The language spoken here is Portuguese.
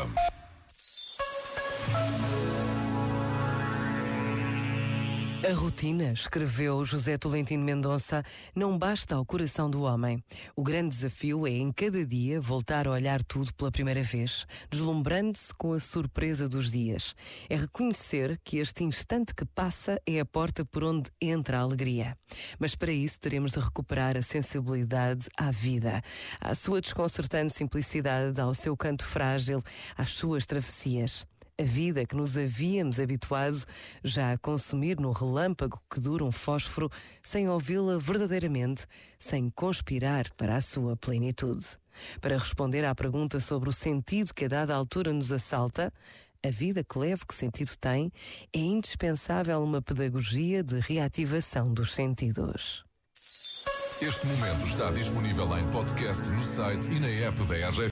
Welcome. A rotina, escreveu José Tolentino Mendonça, não basta ao coração do homem. O grande desafio é, em cada dia, voltar a olhar tudo pela primeira vez, deslumbrando-se com a surpresa dos dias. É reconhecer que este instante que passa é a porta por onde entra a alegria. Mas para isso teremos de recuperar a sensibilidade à vida, à sua desconcertante simplicidade, ao seu canto frágil, às suas travessias a vida que nos havíamos habituado já a consumir no relâmpago que dura um fósforo, sem ouvi-la verdadeiramente, sem conspirar para a sua plenitude. Para responder à pergunta sobre o sentido que a dada altura nos assalta, a vida que leva que sentido tem, é indispensável uma pedagogia de reativação dos sentidos. Este momento está disponível em podcast no site e na app da RGF.